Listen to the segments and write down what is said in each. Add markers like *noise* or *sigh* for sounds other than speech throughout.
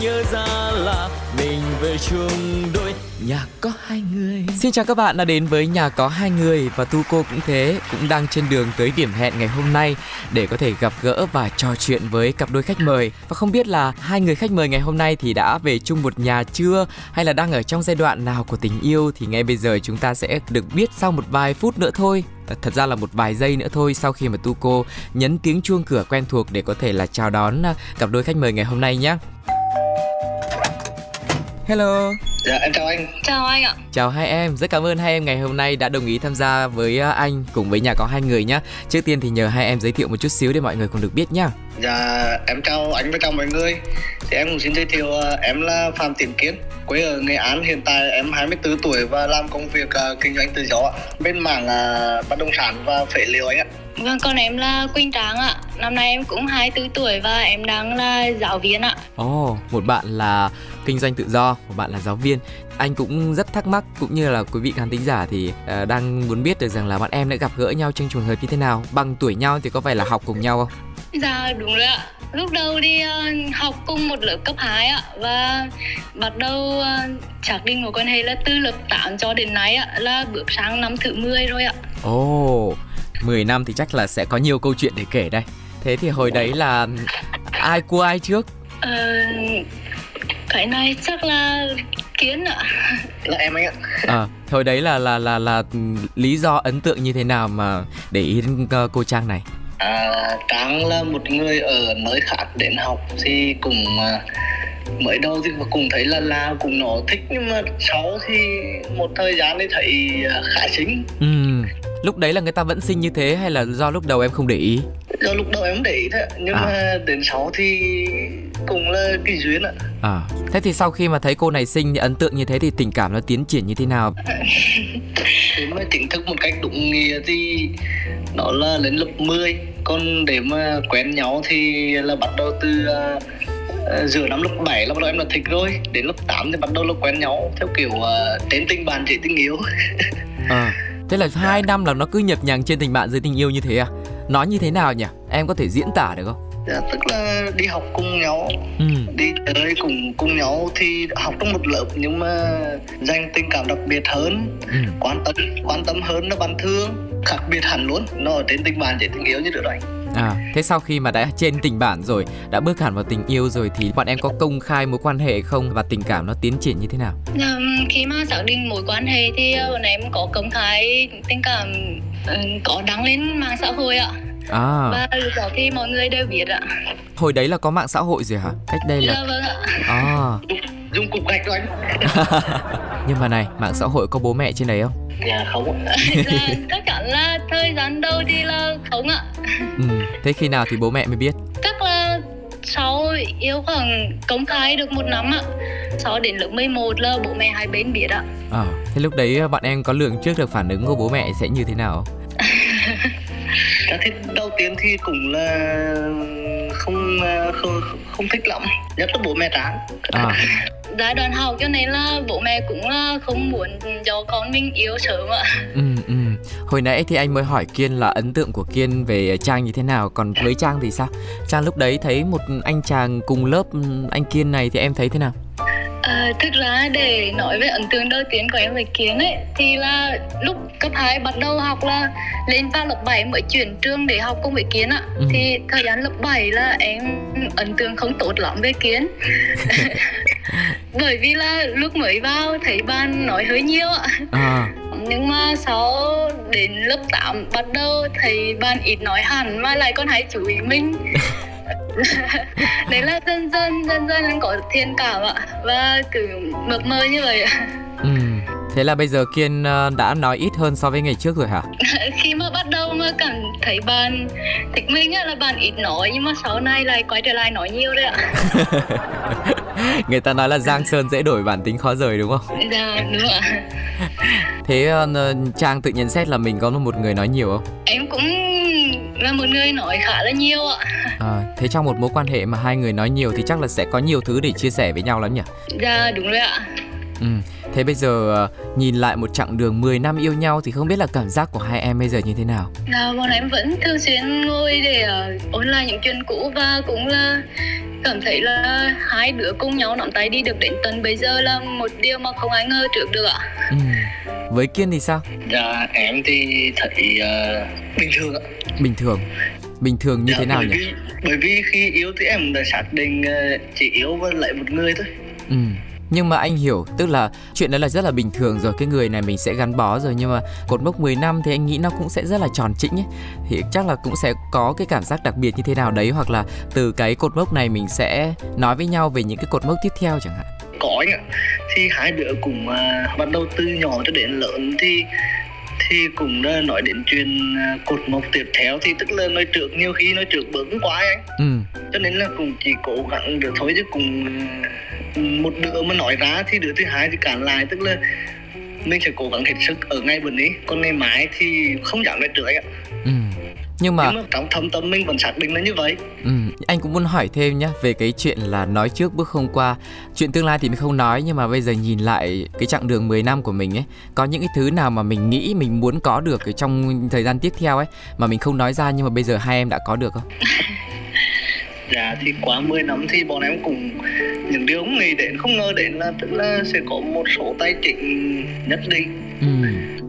nhớ ra là mình về chung đôi nhà có hai người. Xin chào các bạn đã đến với nhà có hai người và tu cô cũng thế, cũng đang trên đường tới điểm hẹn ngày hôm nay để có thể gặp gỡ và trò chuyện với cặp đôi khách mời. Và không biết là hai người khách mời ngày hôm nay thì đã về chung một nhà chưa hay là đang ở trong giai đoạn nào của tình yêu thì ngay bây giờ chúng ta sẽ được biết sau một vài phút nữa thôi thật ra là một vài giây nữa thôi sau khi mà tu cô nhấn tiếng chuông cửa quen thuộc để có thể là chào đón à, cặp đôi khách mời ngày hôm nay nhé. Hello. Dạ em chào anh. Chào anh ạ. Chào hai em, rất cảm ơn hai em ngày hôm nay đã đồng ý tham gia với à, anh cùng với nhà có hai người nhé. Trước tiên thì nhờ hai em giới thiệu một chút xíu để mọi người cùng được biết nhá. Dạ em chào anh và chào mọi người. Thì em cũng xin giới thiệu à, em là Phạm Tiến Kiến, quê ở Nghệ An. Hiện tại em 24 tuổi và làm công việc uh, kinh doanh tự do bên mảng bất động sản và phế liệu anh ạ. Vâng, còn em là Quỳnh Tráng ạ. Năm nay em cũng 24 tuổi và em đang là giáo viên ạ. Ồ, oh, một bạn là kinh doanh tự do, một bạn là giáo viên. Anh cũng rất thắc mắc cũng như là quý vị khán thính giả thì uh, đang muốn biết được rằng là bạn em đã gặp gỡ nhau trong trường hợp như thế nào. Bằng tuổi nhau thì có phải là học cùng nhau không? Dạ đúng rồi ạ. Lúc đầu đi uh, học cùng một lớp cấp 2 ạ và bắt đầu uh, xác định mối quan hệ là từ lớp 8 cho đến nay ạ là bước sang năm thứ 10 rồi ạ. Ồ, oh, 10 năm thì chắc là sẽ có nhiều câu chuyện để kể đây. Thế thì hồi đấy là ai cua ai trước? Ờ, cái này chắc là kiến ạ. Là em anh ạ. À, hồi đấy là là là là lý do ấn tượng như thế nào mà để ý đến uh, cô Trang này? À, Trang là một người ở nơi khác đến học thì cùng uh, mới đầu thì cùng thấy là là cùng nó thích nhưng mà sau thì một thời gian thì thấy khá xinh. Ừ lúc đấy là người ta vẫn sinh như thế hay là do lúc đầu em không để ý? Do lúc đầu em để ý thôi nhưng à. mà đến sau thì cũng là kỳ duyên ạ. À thế thì sau khi mà thấy cô này sinh ấn tượng như thế thì tình cảm nó tiến triển như thế nào? *laughs* Để mà chính thức một cách đúng nghĩa thì nó là đến lớp 10 còn để mà quen nhau thì là bắt đầu từ uh, giữa năm lớp 7 là bắt đầu em là thích rồi. Đến lớp 8 thì bắt đầu là quen nhau theo kiểu uh, tên tình bạn chỉ tình yêu. À *laughs* Thế là hai năm là nó cứ nhập nhằng trên tình bạn dưới tình yêu như thế à? Nó như thế nào nhỉ? Em có thể diễn tả được không? Dạ, tức là đi học cùng nhau, ừ. đi tới cùng cùng nhau thì học trong một lớp nhưng mà dành tình cảm đặc biệt hơn, ừ. quan tâm quan tâm hơn nó bạn thương, khác biệt hẳn luôn. Nó ở trên tình bạn chỉ tình yêu như được rồi. À, thế sau khi mà đã trên tình bạn rồi, đã bước hẳn vào tình yêu rồi thì bọn em có công khai mối quan hệ không và tình cảm nó tiến triển như thế nào? À, khi mà xác định mối quan hệ thì ờ, bọn em có công khai tình cảm ừ, có đăng lên mạng xã hội ạ. À. Và lúc đó thì mọi người đều biết ạ. Hồi đấy là có mạng xã hội gì hả? Cách đây là. Dạ vâng ạ. À. Dùng cục gạch anh. *laughs* Nhưng mà này, mạng xã hội có bố mẹ trên đấy không? Dạ không ạ. dạ, chắc chắn là thời gian đầu thì là không ạ. Ừ. Thế khi nào thì bố mẹ mới biết? Chắc là sau yêu khoảng công khai được một năm ạ sau đến lớp 11 là bố mẹ hai bên biết ạ à, thế lúc đấy bạn em có lường trước được phản ứng của bố mẹ sẽ như thế nào *laughs* Dạ thì đầu tiên thì cũng là không không không thích lắm, nhất là bố mẹ tráng. À. *laughs* giai đoạn học cho nên là bố mẹ cũng không muốn cho con mình yêu sớm ạ. Ừ, ừ. Hồi nãy thì anh mới hỏi Kiên là ấn tượng của Kiên về Trang như thế nào Còn với Trang thì sao? Trang lúc đấy thấy một anh chàng cùng lớp anh Kiên này thì em thấy thế nào? À, thực ra để nói về ấn tượng đầu tiên của em về kiến ấy thì là lúc cấp 2 bắt đầu học là lên vào lớp 7 mới chuyển trường để học cùng với kiến ạ ừ. thì thời gian lớp 7 là em ấn tượng không tốt lắm về kiến *laughs* bởi vì là lúc mới vào thấy bạn nói hơi nhiều ạ à. nhưng mà sau đến lớp 8 bắt đầu thấy bạn ít nói hẳn mà lại còn hay chú ý mình *laughs* *laughs* đấy là dần dần dần dần em có thiện cảm ạ và cứ mập mờ như vậy ạ ừ. Thế là bây giờ Kiên ờ, đã nói ít hơn so với ngày trước rồi hả? *laughs* Khi mà bắt đầu mà cảm thấy bạn thích mình là bạn ít nói nhưng mà sau này lại quay trở lại nói nhiều đấy ạ. *laughs* Người ta nói là Giang Sơn dễ đổi bản tính khó rời đúng không? Dạ đúng ạ. Thế uh, Trang tự nhận xét là mình có một người nói nhiều không? Em cũng là một người nói khá là nhiều ạ. À, thế trong một mối quan hệ mà hai người nói nhiều thì chắc là sẽ có nhiều thứ để chia sẻ với nhau lắm nhỉ? Dạ đúng rồi ạ ừ. Thế bây giờ ờ, nhìn lại một chặng đường 10 năm yêu nhau thì không biết là cảm giác của hai em bây giờ như thế nào? Dạ, bọn em vẫn thường xuyên ngồi để uh, ôn lại những chuyện cũ và cũng là cảm thấy là hai đứa cùng nhau nắm tay đi được đến tận bây giờ là một điều mà không ai ngờ trước được ạ. Ừ. Với Kiên thì sao? Dạ em thì thấy uh, bình thường ạ. Bình thường. Bình thường như dạ, thế nào bởi nhỉ? Vì, bởi vì khi yêu thì em đã xác định chỉ yêu với lại một người thôi. Nhưng mà anh hiểu tức là chuyện đó là rất là bình thường rồi cái người này mình sẽ gắn bó rồi. Nhưng mà cột mốc 10 năm thì anh nghĩ nó cũng sẽ rất là tròn trĩnh ấy. Thì chắc là cũng sẽ có cái cảm giác đặc biệt như thế nào đấy hoặc là từ cái cột mốc này mình sẽ nói với nhau về những cái cột mốc tiếp theo chẳng hạn. Có anh ạ. Thì hai đứa cũng uh, bắt đầu từ nhỏ cho đến lớn thì thì cũng uh, nói đến chuyện uh, cột mốc tiếp theo thì tức là nói trước nhiều khi nói trước bướng quá anh ừ. cho nên là cũng chỉ cố gắng được thôi chứ cũng một đứa mà nói ra thì đứa thứ hai thì cản lại tức là mình sẽ cố gắng hết sức ở ngay bữa ấy còn ngày mai thì không dám nói trước anh ạ ừ. Nhưng mà, nhưng mà trong thâm tâm mình vẫn xác định là như vậy. Ừ. anh cũng muốn hỏi thêm nhé về cái chuyện là nói trước bước không qua. Chuyện tương lai thì mình không nói nhưng mà bây giờ nhìn lại cái chặng đường 10 năm của mình ấy có những cái thứ nào mà mình nghĩ mình muốn có được ở trong thời gian tiếp theo ấy mà mình không nói ra nhưng mà bây giờ hai em đã có được không? *laughs* Dạ thì quá 10 năm thì bọn em cũng những điều không nghĩ đến không ngờ đến là tức là sẽ có một số tài chính nhất định ừ.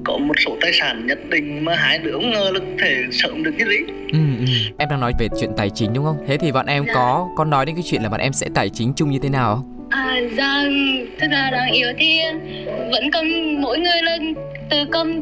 có một số tài sản nhất định mà hai đứa không ngờ là có thể sớm được cái gì ừ, ừ. em đang nói về chuyện tài chính đúng không thế thì bọn em dạ. có có nói đến cái chuyện là bọn em sẽ tài chính chung như thế nào không À, dạ, thực ra đang yêu thì vẫn cần mỗi người là từ cầm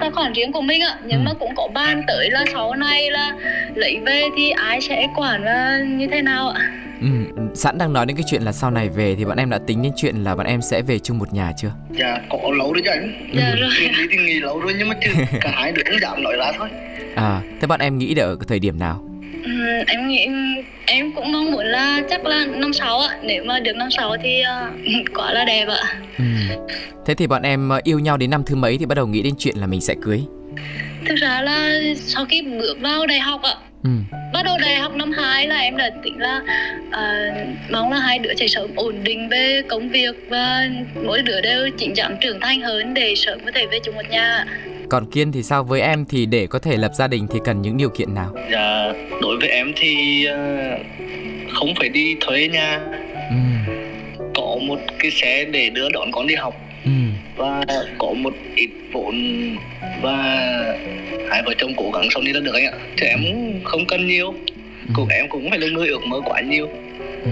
tài khoản riêng của mình ạ nhưng ừ. mà cũng có ban tới là sau này là lấy về thì ai sẽ quản là như thế nào ạ Ừ, sẵn đang nói đến cái chuyện là sau này về thì bọn em đã tính đến chuyện là bọn em sẽ về chung một nhà chưa? Dạ, có lâu rồi chứ anh. Dạ rồi. Nghĩ thì nghĩ lâu rồi nhưng mà chưa *laughs* cả hai đứa cũng dám nói ra thôi. À, thế bọn em nghĩ được ở thời điểm nào? Ừ, em nghĩ em cũng mong muốn là chắc là năm sáu ạ nếu mà được năm sáu thì uh, *laughs* quá là đẹp ạ ừ. thế thì bọn em ờ, yêu nhau đến năm thứ mấy thì bắt đầu nghĩ đến chuyện là mình sẽ cưới thực ra là sau khi bước vào đại học ạ ừ. Bắt đầu đại học năm 2 là em đã tính là uh, mong là hai đứa sẽ sớm ổn định về công việc và mỗi đứa đều chỉnh chắn trưởng thành hơn để sớm có thể về chung một nhà còn Kiên thì sao với em thì để có thể lập gia đình thì cần những điều kiện nào? Dạ, đối với em thì uh, không phải đi thuê nhà. Ừ. Có một cái xe để đưa đón con đi học. Ừ. Và có một ít vốn và hai vợ chồng cố gắng sống đi là được anh ạ. Chứ em không cần nhiều. Ừ. Cũng em cũng phải là người ước mơ quá nhiều. Ừ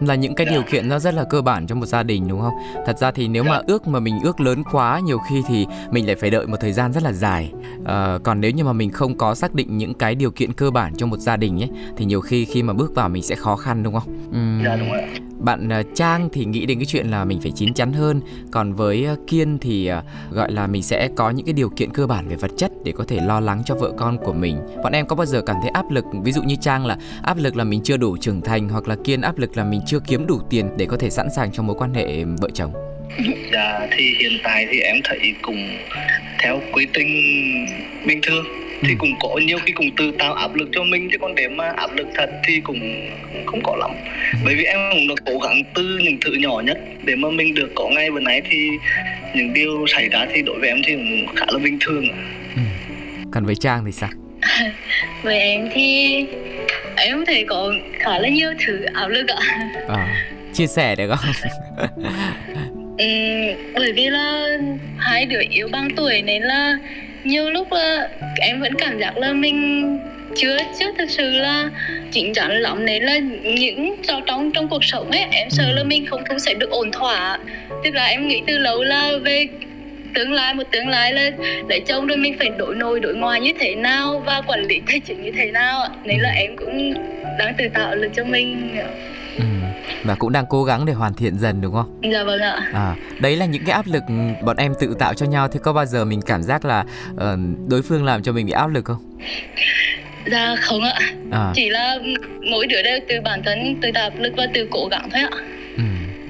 là những cái điều dạ. kiện nó rất là cơ bản trong một gia đình đúng không thật ra thì nếu mà dạ. ước mà mình ước lớn quá nhiều khi thì mình lại phải đợi một thời gian rất là dài à, còn nếu như mà mình không có xác định những cái điều kiện cơ bản trong một gia đình ấy thì nhiều khi khi mà bước vào mình sẽ khó khăn đúng không uhm, dạ đúng rồi bạn ờ, Trang thì nghĩ đến cái chuyện là mình phải chín chắn hơn. Còn với ờ, Kiên thì ờ, gọi là mình sẽ có những cái điều kiện cơ bản về vật chất để có thể lo lắng cho vợ con của mình. Bọn em có bao giờ cảm thấy áp lực? Ví dụ như Trang là áp lực là mình chưa đủ trưởng thành hoặc là Kiên áp lực là mình chưa kiếm đủ tiền để có thể sẵn sàng cho mối quan hệ vợ chồng? Dạ thì hiện tại thì em thấy cũng theo quy trình bình thường thì cũng có nhiều khi cũng tự tạo áp lực cho mình chứ còn để mà áp lực thật thì cũng không có lắm. Bởi vì em cũng được cố gắng từ những thứ nhỏ nhất để mà mình được có ngay vừa nãy thì những điều xảy ra thì đối với em thì cũng khá là bình thường. Ừ. còn với trang thì sao? *laughs* Với em thì em thấy có khá là nhiều thứ áp lực ạ. À, chia sẻ được không? *laughs* Ừ, bởi vì là hai đứa yếu bằng tuổi nên là nhiều lúc là em vẫn cảm giác là mình chưa chưa thực sự là chính chắn lắm nên là những trò trong trong cuộc sống ấy, em sợ là mình không không sẽ được ổn thỏa. Tức là em nghĩ từ lâu là về tương lai, một tương lai là lấy chồng rồi mình phải đổi nồi đổi ngoài như thế nào và quản lý tài chính như thế nào nên là em cũng đang tự tạo lực cho mình và cũng đang cố gắng để hoàn thiện dần đúng không? Dạ vâng ạ. À, đấy là những cái áp lực bọn em tự tạo cho nhau. Thế có bao giờ mình cảm giác là uh, đối phương làm cho mình bị áp lực không? Dạ không ạ. À. Chỉ là mỗi đứa đều từ bản thân tự tạo lực và từ cố gắng thôi ạ.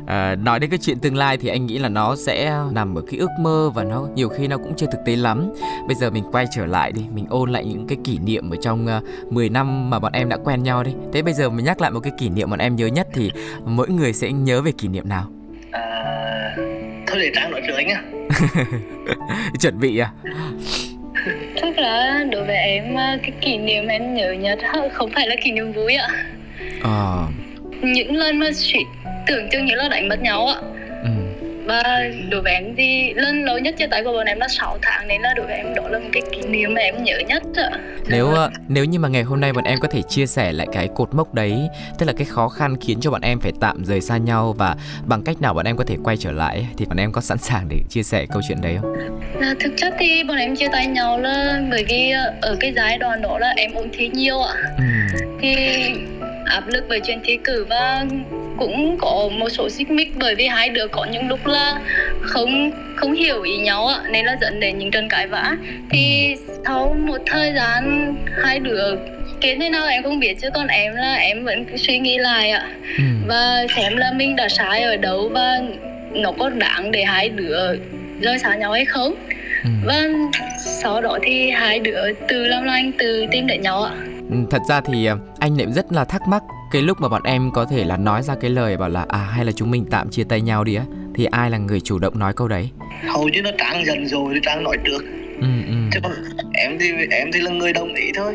À, nói đến cái chuyện tương lai thì anh nghĩ là nó sẽ nằm ở cái ước mơ và nó nhiều khi nó cũng chưa thực tế lắm. Bây giờ mình quay trở lại đi mình ôn lại những cái kỷ niệm ở trong uh, à, 10 năm mà bọn em đã quen nhau đi. Thế bây giờ mình nhắc lại một cái kỷ niệm bọn em nhớ nhất thì mỗi người sẽ nhớ về kỷ niệm nào? À, thôi để trang nói trước anh á *laughs* chuẩn bị à? Chắc là đối với em à, cái kỷ niệm em nhớ nhất không phải là kỷ niệm vui ạ. À. những lần mà suy tưởng chừng như là đánh mất nhau ạ ừ. và đối với em thì lần lâu nhất chia tay của bọn em là 6 tháng nên là đối với em đó là một cái kỷ niệm mà em nhớ nhất ạ nếu uh, nếu như mà ngày hôm nay bọn em có thể chia sẻ lại cái cột mốc đấy tức là cái khó khăn khiến cho bọn em phải tạm rời xa nhau và bằng cách nào bọn em có thể quay trở lại thì bọn em có sẵn sàng để chia sẻ câu chuyện đấy không? À, thực chất thì bọn em chia tay nhau là bởi vì ờ, ở cái giai đoạn đó là em ôn thi nhiều ạ ừ. thì áp lực về chuyện thi cử và cũng có một số xích mích bởi vì hai đứa có những lúc là không không hiểu ý nhau ạ nên là dẫn đến những trận cãi vã thì sau một thời gian hai đứa kết thế nào em không biết chứ còn em là em vẫn cứ suy nghĩ lại ạ ừ. và xem là mình đã sai ở đâu và nó có đáng để hai đứa rời xa nhau hay không ừ. và sau đó thì hai đứa từ làm lành từ tìm đến nhau ạ ừ, thật ra thì à, anh lại rất là thắc mắc cái lúc mà bọn em có thể là nói ra cái lời bảo là à hay là chúng mình tạm chia tay nhau đi á thì ai là người chủ động nói câu đấy? Hầu như nó trang dần rồi thì trang nói trước. Ừ, ừ. chứ còn em thì em thì là người đồng ý thôi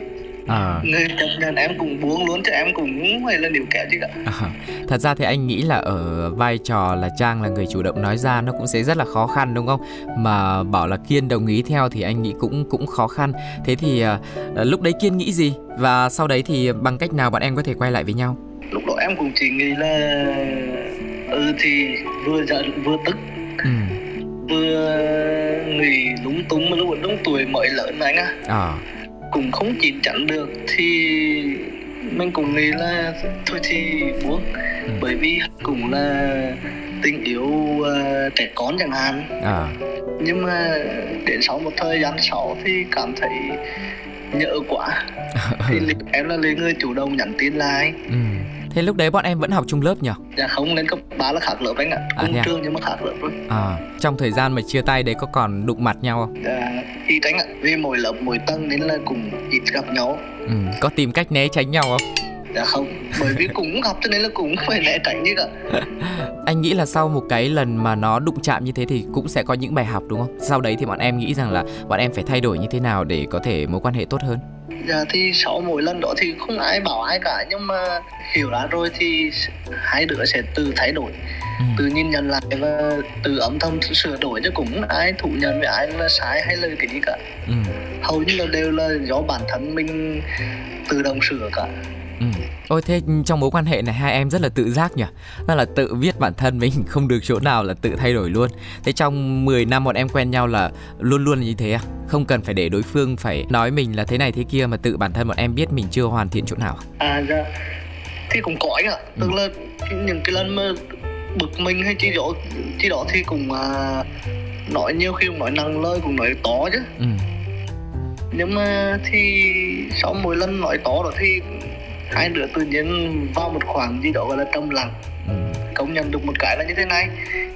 à. người nhận em cũng buông luôn chứ em cũng phải là điều kéo chứ cả. À. thật ra thì anh nghĩ là ở vai trò là trang là người chủ động nói ra nó cũng sẽ rất là khó khăn đúng không? Mà bảo là kiên đồng ý theo thì anh nghĩ cũng cũng khó khăn. Thế thì uh, lúc đấy kiên nghĩ gì? Và sau đấy thì bằng cách nào bọn em có thể quay lại với nhau? Lúc đó em cũng chỉ nghĩ là ừ thì vừa giận vừa tức. Ừ. vừa nghĩ lúng túng mà lúc lúc tuổi mới lớn anh á à cũng không chín chắn được thì mình cũng nghĩ là thôi thì buông ừ. bởi vì cũng là tình yêu uh, trẻ con chẳng hạn à. nhưng mà đến sau một thời gian sau thì cảm thấy nhớ quá *laughs* thì em là người chủ động nhắn tin lại ừ. Thế lúc đấy bọn em vẫn học chung lớp nhỉ? Dạ không, lên cấp 3 là khác lớp anh ạ à, Cùng à? trường nhưng mà khác lớp thôi À, trong thời gian mà chia tay đấy có còn đụng mặt nhau không? Dạ, anh ạ Vì mỗi lớp mỗi tầng nên là cũng ít gặp nhau ừ, Có tìm cách né tránh nhau không? Dạ không, bởi vì cũng học cho nên là cũng phải né tránh chứ cả *laughs* Anh nghĩ là sau một cái lần mà nó đụng chạm như thế thì cũng sẽ có những bài học đúng không? Sau đấy thì bọn em nghĩ rằng là bọn em phải thay đổi như thế nào để có thể mối quan hệ tốt hơn? Dạ thì sau mỗi lần đó thì không ai bảo ai cả nhưng mà hiểu ra rồi thì hai đứa sẽ tự thay đổi ừ. tự nhìn nhận lại và tự âm thầm sửa đổi chứ cũng ai thụ nhận với ai là sai hay là cái gì cả ừ. hầu như là đều là do bản thân mình tự động sửa cả Ừ. Ôi thế trong mối quan hệ này hai em rất là tự giác nhỉ Rất là tự viết bản thân mình *laughs* không được chỗ nào là tự thay đổi luôn Thế trong 10 năm bọn em quen nhau là luôn luôn là như thế à? Không cần phải để đối phương phải nói mình là thế này thế kia mà tự bản thân bọn em biết mình chưa hoàn thiện chỗ nào À dạ Thì cũng có ạ ừ. Tức là những cái lần mà bực mình hay chi đó, chi đó thì cũng à, nói nhiều khi cũng nói năng lời cũng nói to chứ ừ. Nhưng mà thì sau mỗi lần nói to đó thì hai đứa tự nhiên vào một khoảng gì đó gọi là trầm lặng ừ. công nhận được một cái là như thế này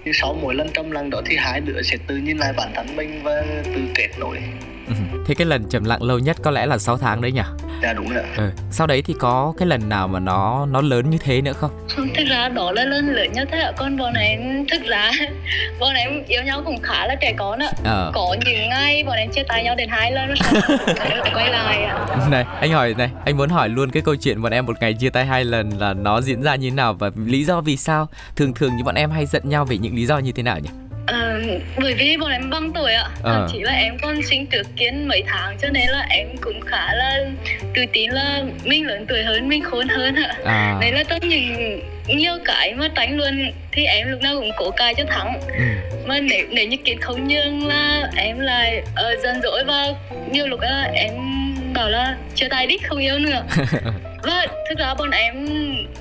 thì sau mỗi lần trầm lặng đó thì hai đứa sẽ tự nhìn lại bản thân mình và tự kết nối. Thế cái lần trầm lặng lâu nhất có lẽ là 6 tháng đấy nhỉ? Dạ đúng rồi ừ. sau đấy thì có cái lần nào mà nó nó lớn như thế nữa không? Không thực ra đó là lần lớn nhất thế ạ. Con bọn em thực ra *laughs* bọn em yêu nhau cũng khá là trẻ con ạ. Ờ. có những ngày bọn em chia tay nhau đến hai lần *laughs* quay lại ạ. *laughs* Này anh hỏi này anh muốn hỏi luôn cái câu chuyện bọn em một ngày chia tay hai lần là nó diễn ra như thế nào và lý do vì sao? Thường thường như bọn em hay giận nhau vì những lý do như thế nào nhỉ À, bởi vì bọn em bằng tuổi ạ à. chỉ là em còn sinh trước kiến mấy tháng cho nên là em cũng khá là tự tin là mình lớn tuổi hơn mình khôn hơn ạ à. nên là tất nhiên nhiều cái mà tránh luôn thì em lúc nào cũng cố cài cho thắng ừ. mà nếu nếu như kiến không nhường là em lại uh, dần dỗi và nhiều lúc là em bảo là chia tay đích không yêu nữa *laughs* và thực ra bọn em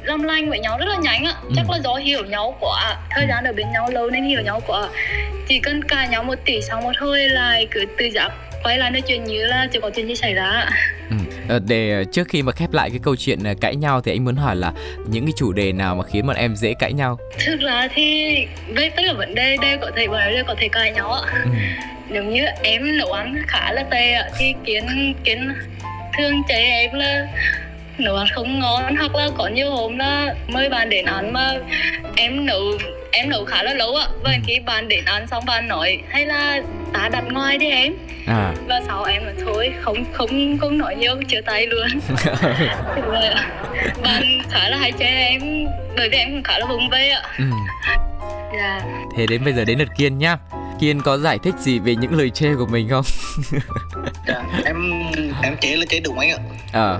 làm lành với nhau rất là nhanh ạ. Ừ. chắc là do hiểu nhau quá. Thời gian ở bên nhau lâu nên hiểu nhau quá. Chỉ cần cài nhau một tỷ xong một thôi là cứ tự giác quay lại nói chuyện như là chưa có chuyện gì xảy ra ừ. ờ, để trước khi mà khép lại cái câu chuyện ờ, cãi nhau thì anh muốn hỏi là những cái chủ đề nào mà khiến bọn em dễ cãi nhau? Thực ra thì với tất cả vấn đề đều có thể bọn đều có thể cãi nhau ạ. Ừ. nếu như em nấu ăn khá là tệ ạ thì kiến kiến thường chế em là nấu ăn không ngon hoặc là có nhiều hôm là mời bạn đến ăn mà em nấu em nấu khá là lâu ạ và ừ. khi bạn đến ăn xong bạn nói hay là ta đặt ngoài đi em à. và sau em là thôi không không không nói nhiều chữa tay luôn *laughs* bạn khá là hay chê em bởi vì em cũng khá là vùng vây ạ ừ. dạ. thế đến bây giờ đến lượt kiên nhá Kiên có giải thích gì về những lời chê của mình không? dạ, em em chế là chế đúng anh ạ. À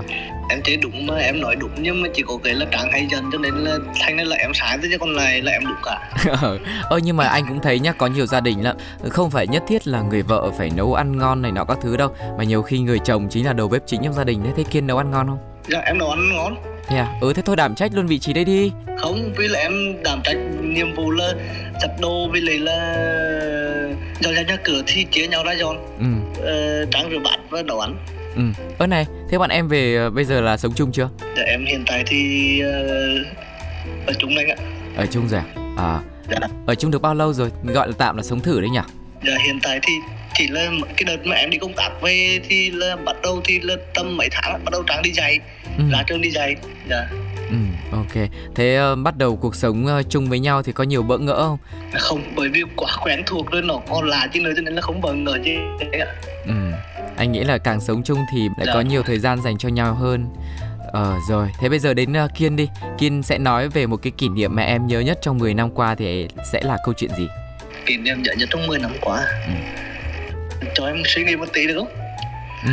em thấy đúng mà em nói đúng nhưng mà chỉ có cái là tráng hay dần cho nên là thành nên là em sai chứ còn lại là em đúng cả. *laughs* Ơ nhưng mà anh cũng thấy nhá có nhiều gia đình là không phải nhất thiết là người vợ phải nấu ăn ngon này nọ các thứ đâu mà nhiều khi người chồng chính là đầu bếp chính trong gia đình đấy thế kiên nấu ăn ngon không? Dạ em nấu ăn ngon. Thế à? Ừ thế thôi đảm trách luôn vị trí đây đi. Không vì là em đảm trách nhiệm vụ là chặt đồ với lại là dọn ra nhà cửa thì chia nhau ra dọn. Ừ. ờ, tráng rửa bát và nấu ăn ừ ơ này thế bọn em về uh, bây giờ là sống chung chưa dạ em hiện tại thì uh, ở chung anh ạ ở chung rồi à? à dạ ở chung được bao lâu rồi gọi là tạm là sống thử đấy nhỉ dạ hiện tại thì chỉ là cái đợt mà em đi công tác về thì là bắt đầu thì là tầm mấy tháng bắt đầu trang đi dạy ừ. ra trường đi dạy dạ Ừ, ok. Thế uh, bắt đầu cuộc sống uh, chung với nhau thì có nhiều bỡ ngỡ không? Không, bởi vì quá quen thuộc rồi nó còn là chứ nữa cho nên là không bỡ ngỡ chứ. Ừ anh nghĩ là càng sống chung thì lại dạ. có nhiều thời gian dành cho nhau hơn Ờ rồi, thế bây giờ đến uh, Kiên đi Kiên sẽ nói về một cái kỷ niệm mà em nhớ nhất trong 10 năm qua thì sẽ là câu chuyện gì? Kỷ niệm nhớ nhất trong 10 năm qua ừ. Cho em suy nghĩ một tí được không? Ừ.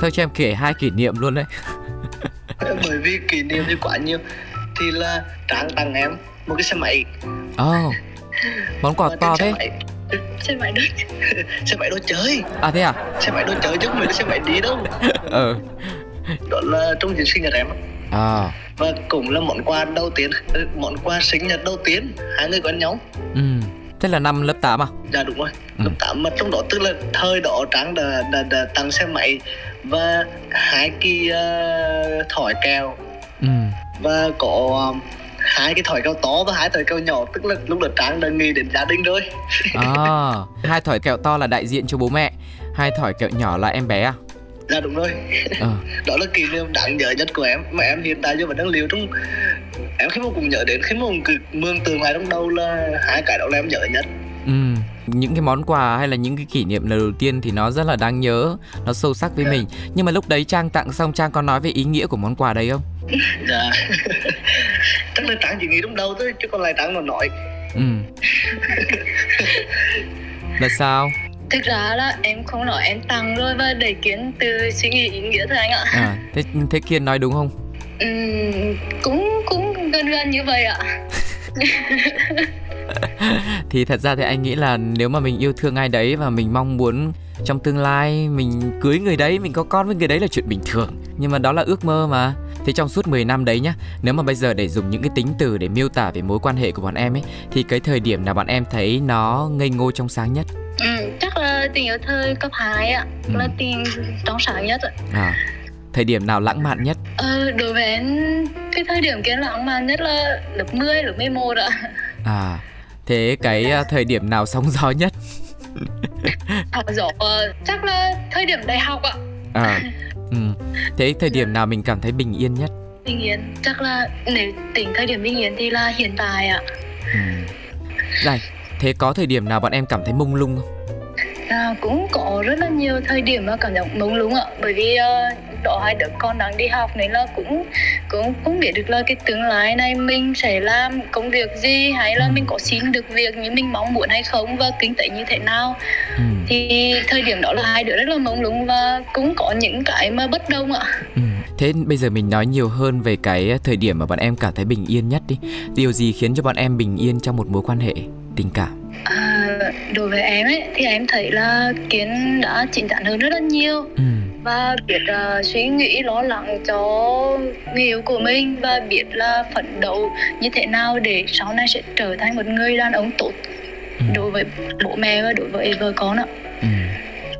Thôi cho em kể hai kỷ niệm luôn đấy Bởi *laughs* vì kỷ niệm thì quá nhiều Thì là Trang tặng em một cái xe máy Oh, món quà to thế máy, xe máy đồ xe máy đồ chơi? À thế à? Xe máy đồ chơi chứ không phải là xe máy đi đâu? *laughs* Ừ. Đó là trong dịp sinh nhật em à. Và cũng là món quà đầu tiên món quà sinh nhật đầu tiên hai người quen nhau. Ừ. Thế là năm lớp 8 à? Dạ đúng rồi. Ừ. lớp 8 mà trong đó tức là thời đó trắng đã, đã, đã tặng xe máy và hai cái uh, thỏi keo ừ. và có uh, hai cái thỏi kẹo to và hai thỏi kẹo nhỏ tức là lúc đó trang đã nghĩ đến gia đình rồi *laughs* à, hai thỏi kẹo to là đại diện cho bố mẹ hai thỏi kẹo nhỏ là em bé à? Dạ đúng rồi. À. *laughs* đó là kỷ niệm đáng nhớ nhất của em. Mà em hiện tại giờ vẫn đang liều trong em khi mà cũng nhớ đến khi mà cũng mương từ ngoài trong đầu là hai cái đó là em nhớ nhất. Ừ. Những cái món quà hay là những cái kỷ niệm lần đầu tiên thì nó rất là đáng nhớ nó sâu sắc với mình. Nhưng mà lúc đấy trang tặng xong trang có nói về ý nghĩa của món quà đấy không? *laughs* Dạ *laughs* chắc là trang chỉ nghĩ đúng đâu thôi chứ còn lại trang nó nói ừ. Là sao? Thực ra là em không nói em tặng rồi và để kiến từ suy nghĩ ý nghĩa thôi anh ạ. À thế thế kiên nói đúng không? Ừ, cũng cũng gần gần như vậy ạ. *laughs* Thì thật ra thì anh nghĩ là nếu mà mình yêu thương ai đấy và mình mong muốn trong tương lai mình cưới người đấy mình có con với người đấy là chuyện bình thường. Nhưng mà đó là ước mơ mà thì trong suốt 10 năm đấy nhá nếu mà bây giờ để dùng những cái tính từ để miêu tả về mối quan hệ của bọn em ấy thì cái thời điểm nào bọn em thấy nó ngây ngô trong sáng nhất ừ, chắc là tình yêu thời cấp 2 ạ ừ. là tình trong sáng nhất ạ à thời điểm nào lãng mạn nhất? Ờ, đối với cái thời điểm kia lãng mạn nhất là lớp 10, lớp 11 ạ. À, thế cái uh, thời điểm nào sóng gió nhất? Học gió uh, chắc là thời điểm đại học ạ. À, ừ. Thế thời điểm nào mình cảm thấy bình yên nhất? Bình yên, chắc là nếu tính thời điểm bình yên thì là hiện tại ạ. Ừ. Này, thế có thời điểm nào bọn em cảm thấy mông lung không? À, cũng có rất là nhiều thời điểm mà cảm giác mông lung ạ bởi vì uh, đó hai đứa con đang đi học nên là cũng cũng cũng biết được là cái tương lai này mình sẽ làm công việc gì hay là mình có xin được việc như mình mong muốn hay không và kinh tế như thế nào ừ. thì thời điểm đó là hai đứa rất là mông lung và cũng có những cái mà bất đồng ạ ừ. Thế bây giờ mình nói nhiều hơn về cái thời điểm mà bọn em cảm thấy bình yên nhất đi Điều gì khiến cho bọn em bình yên trong một mối quan hệ tình cảm? À, đối với em ấy thì em thấy là Kiến đã chín chắn hơn rất là nhiều ừ và biết uh, suy nghĩ lo lắng cho người yêu của mình và biết là phấn đấu như thế nào để sau này sẽ trở thành một người đàn ông tốt ừ. đối với bố mẹ và đối với vợ con ạ. Ừ.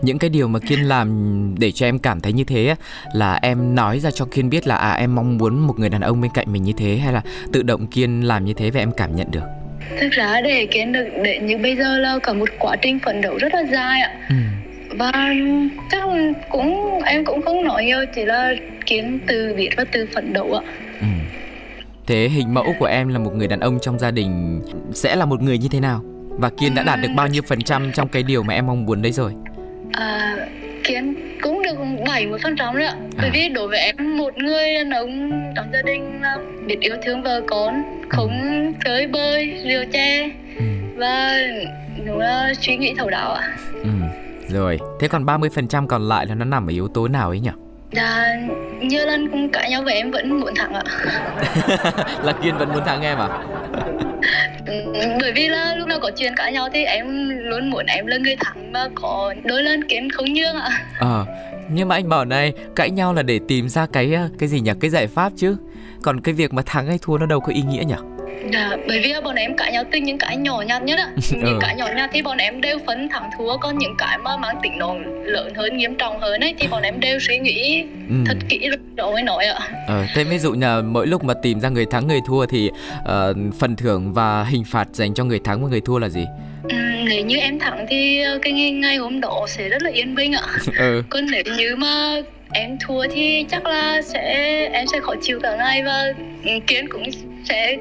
những cái điều mà kiên làm để cho em cảm thấy như thế là em nói ra cho kiên biết là à em mong muốn một người đàn ông bên cạnh mình như thế hay là tự động kiên làm như thế và em cảm nhận được thực ra để kiến được để như bây giờ là cả một quá trình phấn đấu rất là dài ạ ừ. và chắc cũng em cũng không nói nhiều chỉ là kiến từ viết và từ phấn đấu ạ ừ. thế hình mẫu của em là một người đàn ông trong gia đình sẽ là một người như thế nào và kiên đã đạt được bao nhiêu phần trăm trong cái điều mà em mong muốn đấy rồi à, kiến cũng được 70 phần trăm đấy ạ à. bởi vì đối với em một người đàn ông trong gia đình là biết yêu thương vợ con không ừ. chơi bơi rượu che ừ. và đúng là suy nghĩ thấu đáo ạ ừ. rồi thế còn 30 phần trăm còn lại là nó nằm ở yếu tố nào ấy nhỉ Dạ, như lần cũng cãi nhau với em vẫn muốn thắng ạ *laughs* Là Kiên vẫn muốn thắng em à? Bởi vì là lúc nào có chuyện cãi nhau thì em luôn muốn em là người thắng mà có đôi lên kiến không nhường ạ. Ờ à, nhưng mà anh bảo này cãi nhau là để tìm ra cái ờ, cái gì nhỉ? Cái giải pháp chứ. Còn cái việc mà thắng hay thua nó đâu có ý nghĩa nhỉ? Dạ, bởi vì bọn em cãi nhau từ những cái nhỏ nhặt nhất *laughs* Những ừ. cái nhỏ nhặt thì bọn em đều phân thắng thua Còn những cái mà mang tính nó lớn hơn, nghiêm trọng hơn ấy Thì bọn em đều suy nghĩ ừ. thật kỹ rồi mới nói ạ ờ, Thế ví dụ là mỗi lúc mà tìm ra người thắng người thua Thì uh, phần thưởng và hình phạt dành cho người thắng và người thua là gì? Ừ, nếu như em thắng thì ờ, cái ngày, ngày hôm đó sẽ rất là yên bình ạ *laughs* ừ. Còn nếu như mà em thua thì chắc là sẽ em sẽ khó chịu cả ngày và kiến cũng sẽ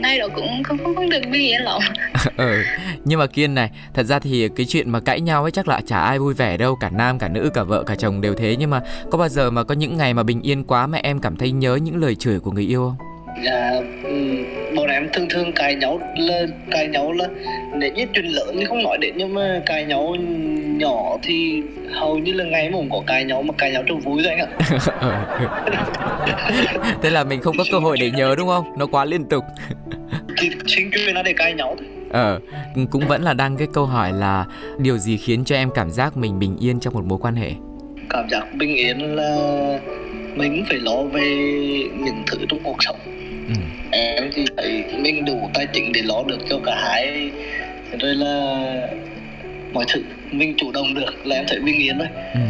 nay đó cũng không không không được vui yên lắm *laughs* ừ. nhưng mà kiên này, thật ra thì cái chuyện mà cãi nhau ấy chắc là chả ai vui vẻ đâu, cả nam, cả nữ, cả vợ, cả chồng đều thế nhưng mà có bao giờ mà có những ngày mà bình yên quá mà em cảm thấy nhớ những lời chửi của người yêu không dạ bọn em thường thường cãi nhau là cãi nhau là để như chuyện lớn thì không nói đến nhưng mà cãi nhau nhỏ thì hầu như là ngày mà có cãi nhau mà cãi nhau trong vui rồi anh ạ. *laughs* Thế là mình không có cơ hội để nhớ đúng không? Nó quá liên tục. *laughs* Thì chính chuyện là để cãi nhau thôi. Ờ cũng vẫn là đăng cái câu hỏi là điều gì khiến cho em cảm giác mình bình yên trong một mối quan hệ cảm giác bình yên là mình phải lo về những thứ trong cuộc sống. Ừ. em thì thấy mình đủ tài chính để lo được cho cả hai. Rồi là mọi thứ mình chủ động được là em thấy bình yên thôi ừ.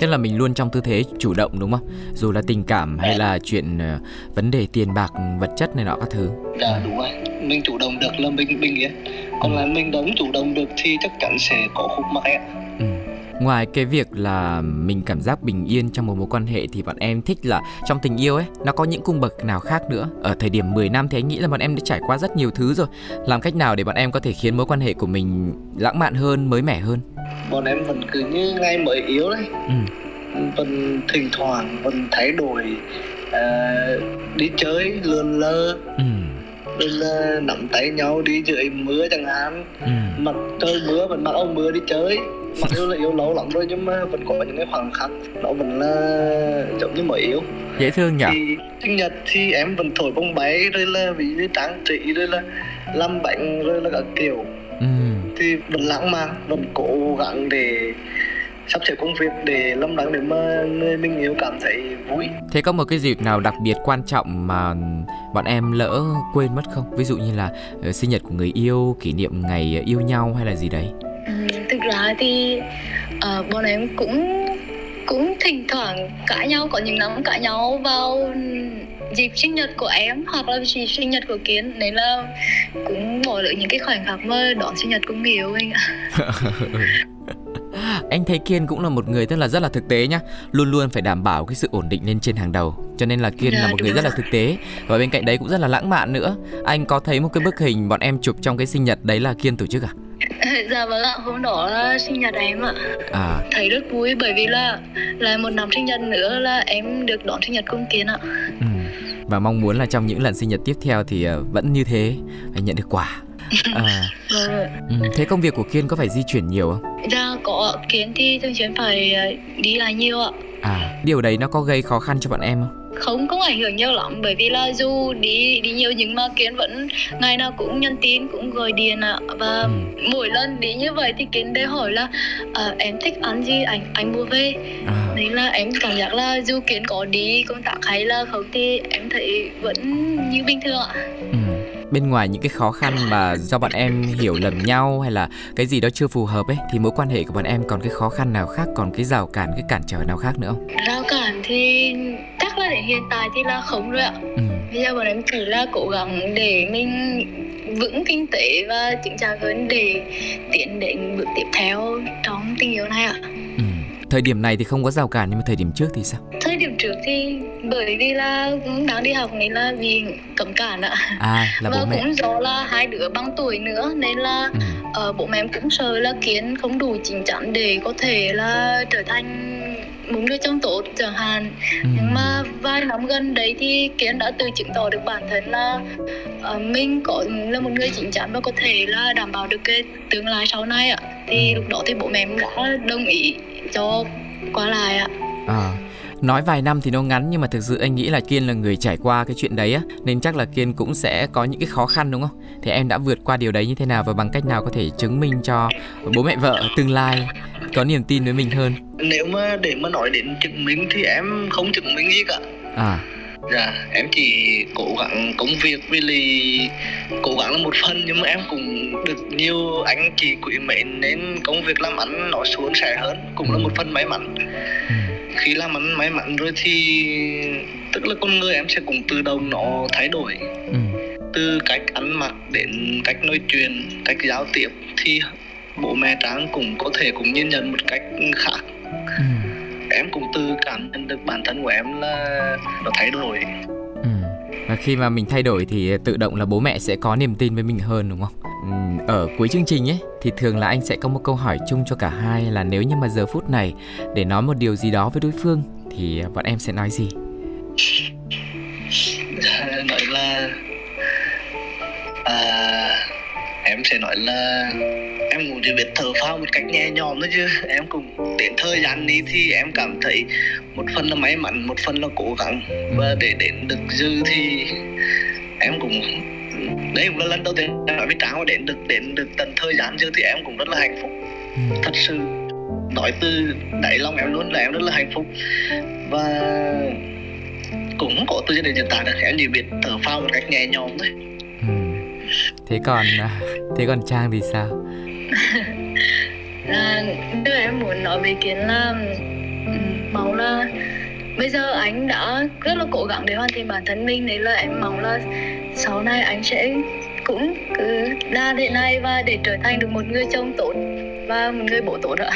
tức là mình luôn trong tư thế chủ động đúng không? Dù là tình cảm hay là chuyện uh, vấn đề tiền bạc vật chất này nọ các thứ. Dạ đúng rồi. Mình chủ động được là mình bình yên. Còn ừ. là mình đóng chủ động được thì chắc chắn sẽ có khúc mắc ạ ngoài cái việc là mình cảm giác bình yên trong một mối quan hệ thì bọn em thích là trong tình yêu ấy nó có những cung bậc nào khác nữa. Ở thời điểm 10 năm thì anh nghĩ là bọn em đã trải qua rất nhiều thứ rồi. Làm cách nào để bọn em có thể khiến mối quan hệ của mình lãng mạn hơn mới mẻ hơn? Bọn em vẫn cứ như ngay mới yếu đấy. Ừ. vẫn thỉnh thoảng vẫn thay đổi uh, đi chơi lượn lơ ừ rồi là nắm tay nhau đi dưới mưa chẳng hạn. Ừ. mặt trời mưa vẫn mặc áo mưa đi chơi. Mặc dù là yêu lâu lắm rồi nhưng mà vẫn có những cái khoảng khắc nó vẫn là giống như mới yêu. Dễ thương nhỉ? Thì sinh nhật thì em vẫn thổi bông bay rồi là ví như trang trí rồi là làm bánh rồi là các kiểu. Ừ. thì vẫn lãng mạn vẫn cố gắng để sắp xếp công việc để lâm đắng để mà người mình yêu cảm thấy vui. Thế có một cái dịp nào đặc biệt quan trọng mà bọn em lỡ quên mất không? Ví dụ như là uh, sinh nhật của người yêu kỷ niệm ngày yêu nhau hay là gì đấy? Ừ, thực ra thì uh, bọn em cũng cũng thỉnh thoảng cãi nhau có những năm cãi nhau vào dịp sinh nhật của em hoặc là dịp sinh nhật của kiến. Nên là cũng bỏ lỡ những cái khoảnh khắc mà đón sinh nhật của người yêu anh ạ *laughs* anh thấy kiên cũng là một người tức là rất là thực tế nhá. Luôn luôn phải đảm bảo cái sự ổn định lên trên hàng đầu. Cho nên là kiên là dạ, một người rất là thực tế. Và bên cạnh đấy cũng rất là lãng mạn nữa. Anh có thấy một cái bức hình bọn em chụp trong cái sinh nhật đấy là kiên tổ chức à? *laughs* Dạ vâng ạ. Hôm đó là sinh nhật em ạ. À. thấy rất vui bởi vì là là một năm sinh nhật nữa là em được đón sinh nhật cùng kiên ạ. Ừ. và mong muốn là trong những lần sinh nhật tiếp theo thì ờ, vẫn như thế. Anh nhận được quà à. *laughs* Ừ, thế công việc của kiên có phải di chuyển nhiều không? Dạ có kiên thì thường xuyên phải ờ, đi lại nhiều ạ. À điều đấy nó có gây khó khăn cho bọn em không? Không không ảnh hưởng nhiều lắm bởi vì là dù đi đi nhiều nhưng mà kiến vẫn ngày nào cũng nhắn tin cũng gọi điện ạ. Và ừ. mỗi lần đi như vậy thì kiến đều hỏi là à, em thích ăn gì? Anh anh mua về. À. nên là em cảm giác là dù kiến có đi công tác hay là không thì em thấy vẫn như bình thường ạ. Ừ bên ngoài những cái khó khăn mà do bọn em hiểu lầm nhau hay là cái gì đó chưa phù hợp ấy thì mối quan hệ của bọn em còn cái khó khăn nào khác còn cái rào cản cái cản trở nào khác nữa không rào cản thì chắc là đến hiện tại thì là không rồi ạ ừ. bây giờ bọn em chỉ là cố gắng để mình vững kinh tế và chững chạc hơn để tiến đến bước tiếp theo trong tình yêu này ạ. Thời điểm này thì không có rào cản nhưng mà thời điểm trước thì sao thời điểm trước thì bởi vì là đang đi học nên là vì cấm cản ạ à là bố và mẹ. cũng do là hai đứa bằng tuổi nữa nên là ừ. uh, bố mẹ cũng sợ là kiến không đủ chín chắn để có thể là trở thành một người trong tốt chẳng hạn ừ. nhưng mà vài năm gần đấy thì kiến đã tự chứng tỏ được bản thân là uh, mình có là một người chín chắn và có thể là đảm bảo được cái tương lai sau này ạ thì lúc đó thì bố mẹ đã đồng ý cho qua lại ạ. À nói vài năm thì nó ngắn nhưng mà thực sự anh nghĩ là kiên là người trải qua cái chuyện đấy á nên chắc là kiên cũng sẽ có những cái khó khăn đúng không? Thì em đã vượt qua điều đấy như thế nào và bằng cách nào có thể chứng minh cho bố mẹ vợ tương lai có niềm tin với mình hơn? Nếu mà để mà nói đến chứng minh thì em không chứng minh gì cả. À dạ em chỉ cố gắng công việc vì lì cố gắng là một phần nhưng mà em cũng được nhiều anh chị quý mến nên công việc làm ăn nó suôn sẻ hơn cũng là một phần may mắn. Ừ. Khi làm ăn may mắn rồi thì tức là con người em sẽ cũng tự động nó thay đổi. Ừ. từ cách ăn mặc đến cách nói chuyện cách giao tiếp thì bố mẹ trang cũng có thể cũng nhìn nhận một cách khác. Ừ. em cũng tự cảm nhận được bản thân của em là nó thay đổi. Ừ. và khi mà mình thay đổi thì tự động là bố mẹ sẽ có niềm tin với mình hơn đúng không? Ở cuối chương trình ấy thì thường là anh sẽ có một câu hỏi chung cho cả hai là nếu như mà giờ phút này để nói một điều gì đó với đối phương thì bọn em sẽ nói gì? *laughs* Nói là à, em sẽ nói là em cũng chỉ biết thở phao một cách nhẹ nhõm thôi chứ. Em cũng đến thời gian นี้ thì em cảm thấy một phần là may mắn một phần là cố gắng. Và để đến được dư thì em cũng đây cũng là lần đầu tiên em nói với Trang và đến được đến được tận thời gian chưa thì em cũng rất là hạnh phúc. Ừ. thật sự nói từ đáy lòng em luôn là em rất là hạnh phúc. Và cũng có từ đến hiện tại được. Em chỉ biết thở phao một cách nhẹ nhõm thôi. ừ. Thế còn à, thế còn Trang thì sao *laughs* là đưa em muốn nói về kiến là mong là bây giờ anh đã rất là cố gắng để hoàn thiện bản thân mình nên là em mong là sau này anh sẽ cũng cứ đa thế này và để trở thành được một người chồng tốt và một người bố tốt ạ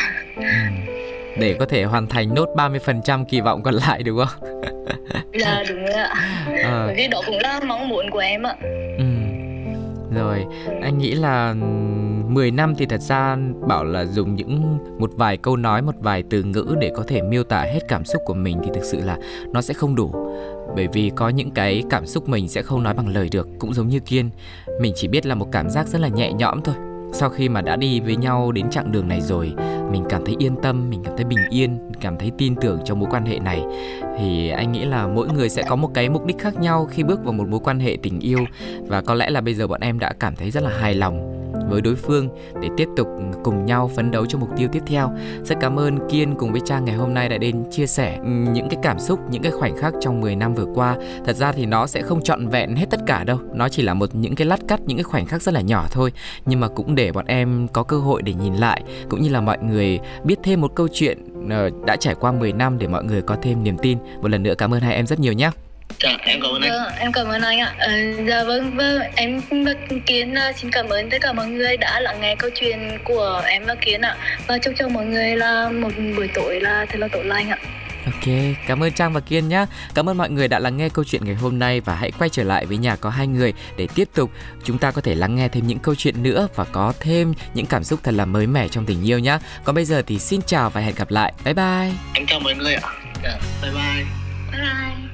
để có thể hoàn thành nốt 30% kỳ vọng còn lại đúng không? dạ đúng rồi ạ. À. *laughs* Bởi vì đó cũng là mong muốn của em ạ. Ừ. Rồi, anh nghĩ là 10 năm thì thật ra bảo là dùng những một vài câu nói, một vài từ ngữ để có thể miêu tả hết cảm xúc của mình thì thực sự là nó sẽ không đủ. Bởi vì có những cái cảm xúc mình sẽ không nói bằng lời được, cũng giống như Kiên, mình chỉ biết là một cảm giác rất là nhẹ nhõm thôi. Sau khi mà đã đi với nhau đến chặng đường này rồi, mình cảm thấy yên tâm, mình cảm thấy bình yên, cảm thấy tin tưởng trong mối quan hệ này. Thì anh nghĩ là mỗi người sẽ có một cái mục đích khác nhau khi bước vào một mối quan hệ tình yêu. Và có lẽ là bây giờ bọn em đã cảm thấy rất là hài lòng với đối phương để tiếp tục cùng nhau phấn đấu cho mục tiêu tiếp theo. Rất cảm ơn Kiên cùng với Trang ngày hôm nay đã đến chia sẻ những cái cảm xúc, những cái khoảnh khắc trong 10 năm vừa qua. Thật ra thì nó sẽ không trọn vẹn hết tất cả đâu. Nó chỉ là một những cái lát cắt, những cái khoảnh khắc rất là nhỏ thôi. Nhưng mà cũng để bọn em có cơ hội để nhìn lại cũng như là mọi người biết thêm một câu chuyện ờ, đã trải qua 10 năm để mọi người có thêm niềm tin. Một lần nữa cảm ơn hai em rất nhiều nhé. Dạ, em cảm ơn anh. Vâng, em cảm ơn anh ạ. À, dạ vâng, vâng, em Kiến uh, xin cảm ơn tất cả mọi người đã lắng nghe câu chuyện của em và Kiến ạ. Và chúc cho mọi người là một buổi tối là thật là tốt lành ạ. Ok, cảm ơn Trang và Kiên nhé. Cảm ơn mọi người đã lắng nghe câu chuyện ngày hôm nay và hãy quay trở lại với nhà có hai người để tiếp tục chúng ta có thể lắng nghe thêm những câu chuyện nữa và có thêm những cảm xúc thật là mới mẻ trong tình yêu nhé. Còn bây giờ thì xin chào và hẹn gặp lại. Bye bye. Em chào mọi người ạ. Yeah, bye bye. Bye bye